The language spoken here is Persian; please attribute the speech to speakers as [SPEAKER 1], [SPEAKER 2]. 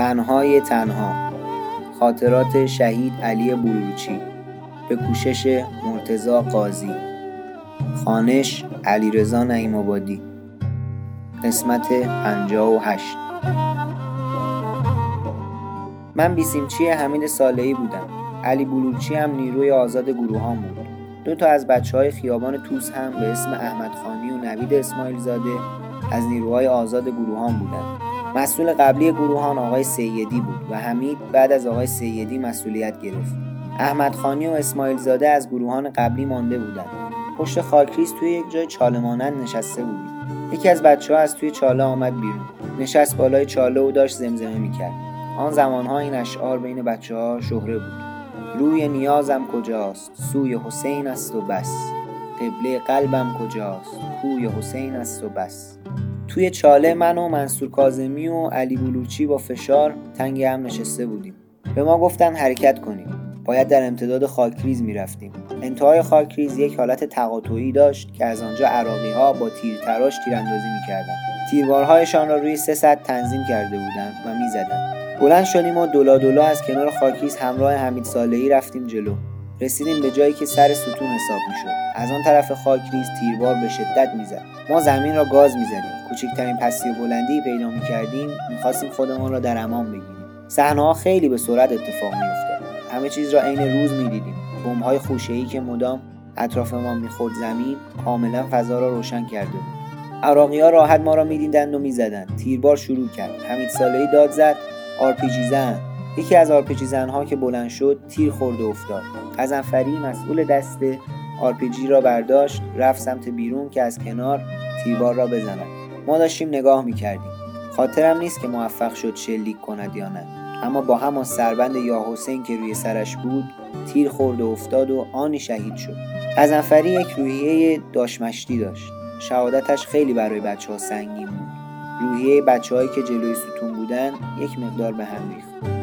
[SPEAKER 1] تنهای تنها. خاطرات شهید علی بلوچی. به کوشش مرتزا قاضی. خانش علیرضا نعیم آبادی. قسمت 58 من بیسیمچی حمید صالحی بودم. علی بلوچی هم نیروی آزاد گروهان بود. دو تا از بچه های خیابان توس هم به اسم احمد خانی و نوید اسماعیل زاده از نیروهای آزاد گروهان بودند. مسئول قبلی گروهان آقای سیدی بود و حمید بعد از آقای سیدی مسئولیت گرفت. احمد خانی و اسماعیل زاده از گروهان قبلی مانده بودند. پشت خاکریز توی یک جای چاله مانند نشسته بودیم یکی از بچه ها از توی چاله آمد بیرون. نشست بالای چاله و داشت زمزمه می‌کرد. آن زمانها این اشعار بین بچه ها شهره بود. روی نیازم کجاست؟ سوی حسین است و بس. قبله قلبم کجاست؟ کوی حسین است و بس. توی چاله من و منصور کازمی و علی بلوچی با فشار تنگ هم نشسته بودیم. به ما گفتن حرکت کنیم. باید در امتداد خاکریز می‌رفتیم. انتهای خاکریز یک حالت تقاطعی داشت که از آنجا عراقی ها با تیرتراش تیراندازی می‌کردند تیربارهایشان را روی سه سطح تنظیم کرده بودند و می‌زدند. بلند شدیم و دولا دولا از کنار خاکریز همراه حمید صالحی رفتیم جلو. رسیدیم به جایی که سر ستون حساب می‌شد. از آن طرف خاکریز تیربار به شدت می‌زد. ما زمین را گاز می‌زدیم. کوچکترین پستی و بلندی پیدا می‌کردیم. می‌خواستیم خودمان را در امان بگیریم. صحنه خیلی به سرعت اتفاق میافتاد. همه چیز را عین روز می‌دیدیم. بمبهای خوشهای که مدام اطراف ما می‌خورد زمین کاملا فضا را روشن کرده بود. عراقی ها راحت ما را می‌دیدند و می‌زدند. تیربار شروع کرد. حمید صالحی داد زد. آرپیجی زن یکی از آرپیجی زنها که بلند شد تیر خورد و افتاد. غضنفری مسئول دست آرپیجی را برداشت رفت سمت بیرون که از کنار تیربار را بزند. ما داشتیم نگاه می‌کردیم. خاطرم نیست که موفق شد شلیک کند یا نه. اما با همان سربند یا حسین که روی سرش بود تیر خورد و افتاد و آنی شهید شد. غضنفری یک روحیه داشمشتی داشت. شهادتش خیلی برای بچه ها سنگین بود. روحیه بچه هایی که جلوی ستون بودن یک مقدار به هم ریخت.